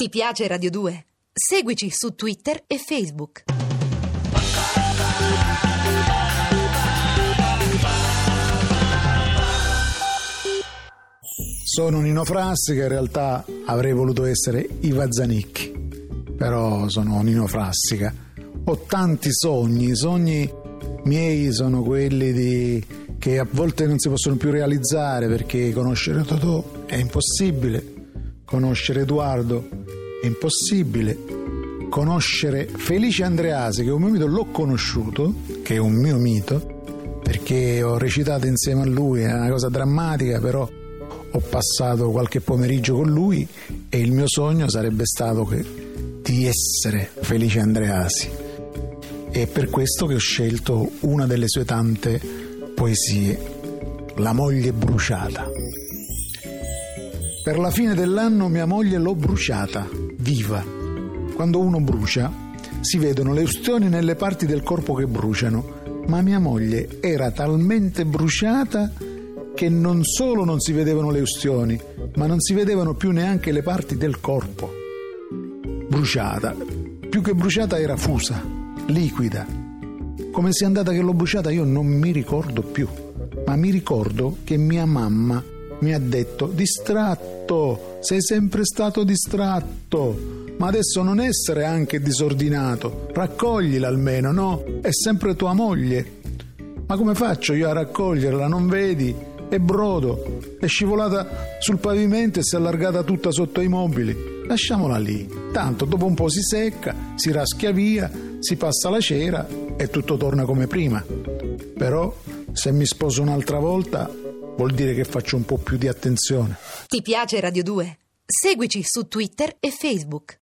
Ti piace Radio 2? Seguici su Twitter e Facebook. Sono Nino Frassica, in realtà avrei voluto essere Iva Zanicchi, però sono Nino Frassica. Ho tanti sogni, i sogni miei sono quelli di... che a volte non si possono più realizzare perché conoscere Totò è impossibile, conoscere Edoardo è impossibile, conoscere Felice Andreasi, che è un mio mito, l'ho conosciuto, che è un mio mito, perché ho recitato insieme a lui, è una cosa drammatica, però ho passato qualche pomeriggio con lui e il mio sogno sarebbe stato che, di essere Felice Andreasi. È per questo che ho scelto una delle sue tante poesie, La moglie bruciata. Per la fine dell'anno mia moglie l'ho bruciata, viva. Quando uno brucia, si vedono le ustioni nelle parti del corpo che bruciano, ma mia moglie era talmente bruciata che non solo non si vedevano le ustioni, ma non si vedevano più neanche le parti del corpo. Bruciata, più che bruciata era fusa, liquida. Come sia andata che l'ho bruciata io non mi ricordo più, ma mi ricordo che mia mamma mi ha detto distratto, sei sempre stato distratto, ma adesso non essere anche disordinato, raccoglila almeno, no? È sempre tua moglie. Ma come faccio io a raccoglierla? Non vedi? È brodo, è scivolata sul pavimento e si è allargata tutta sotto i mobili. Lasciamola lì. Tanto dopo un po' si secca, si raschia via, si passa la cera e tutto torna come prima. Però se mi sposo un'altra volta vuol dire che faccio un po' più di attenzione. Ti piace Radio 2? Seguici su Twitter e Facebook.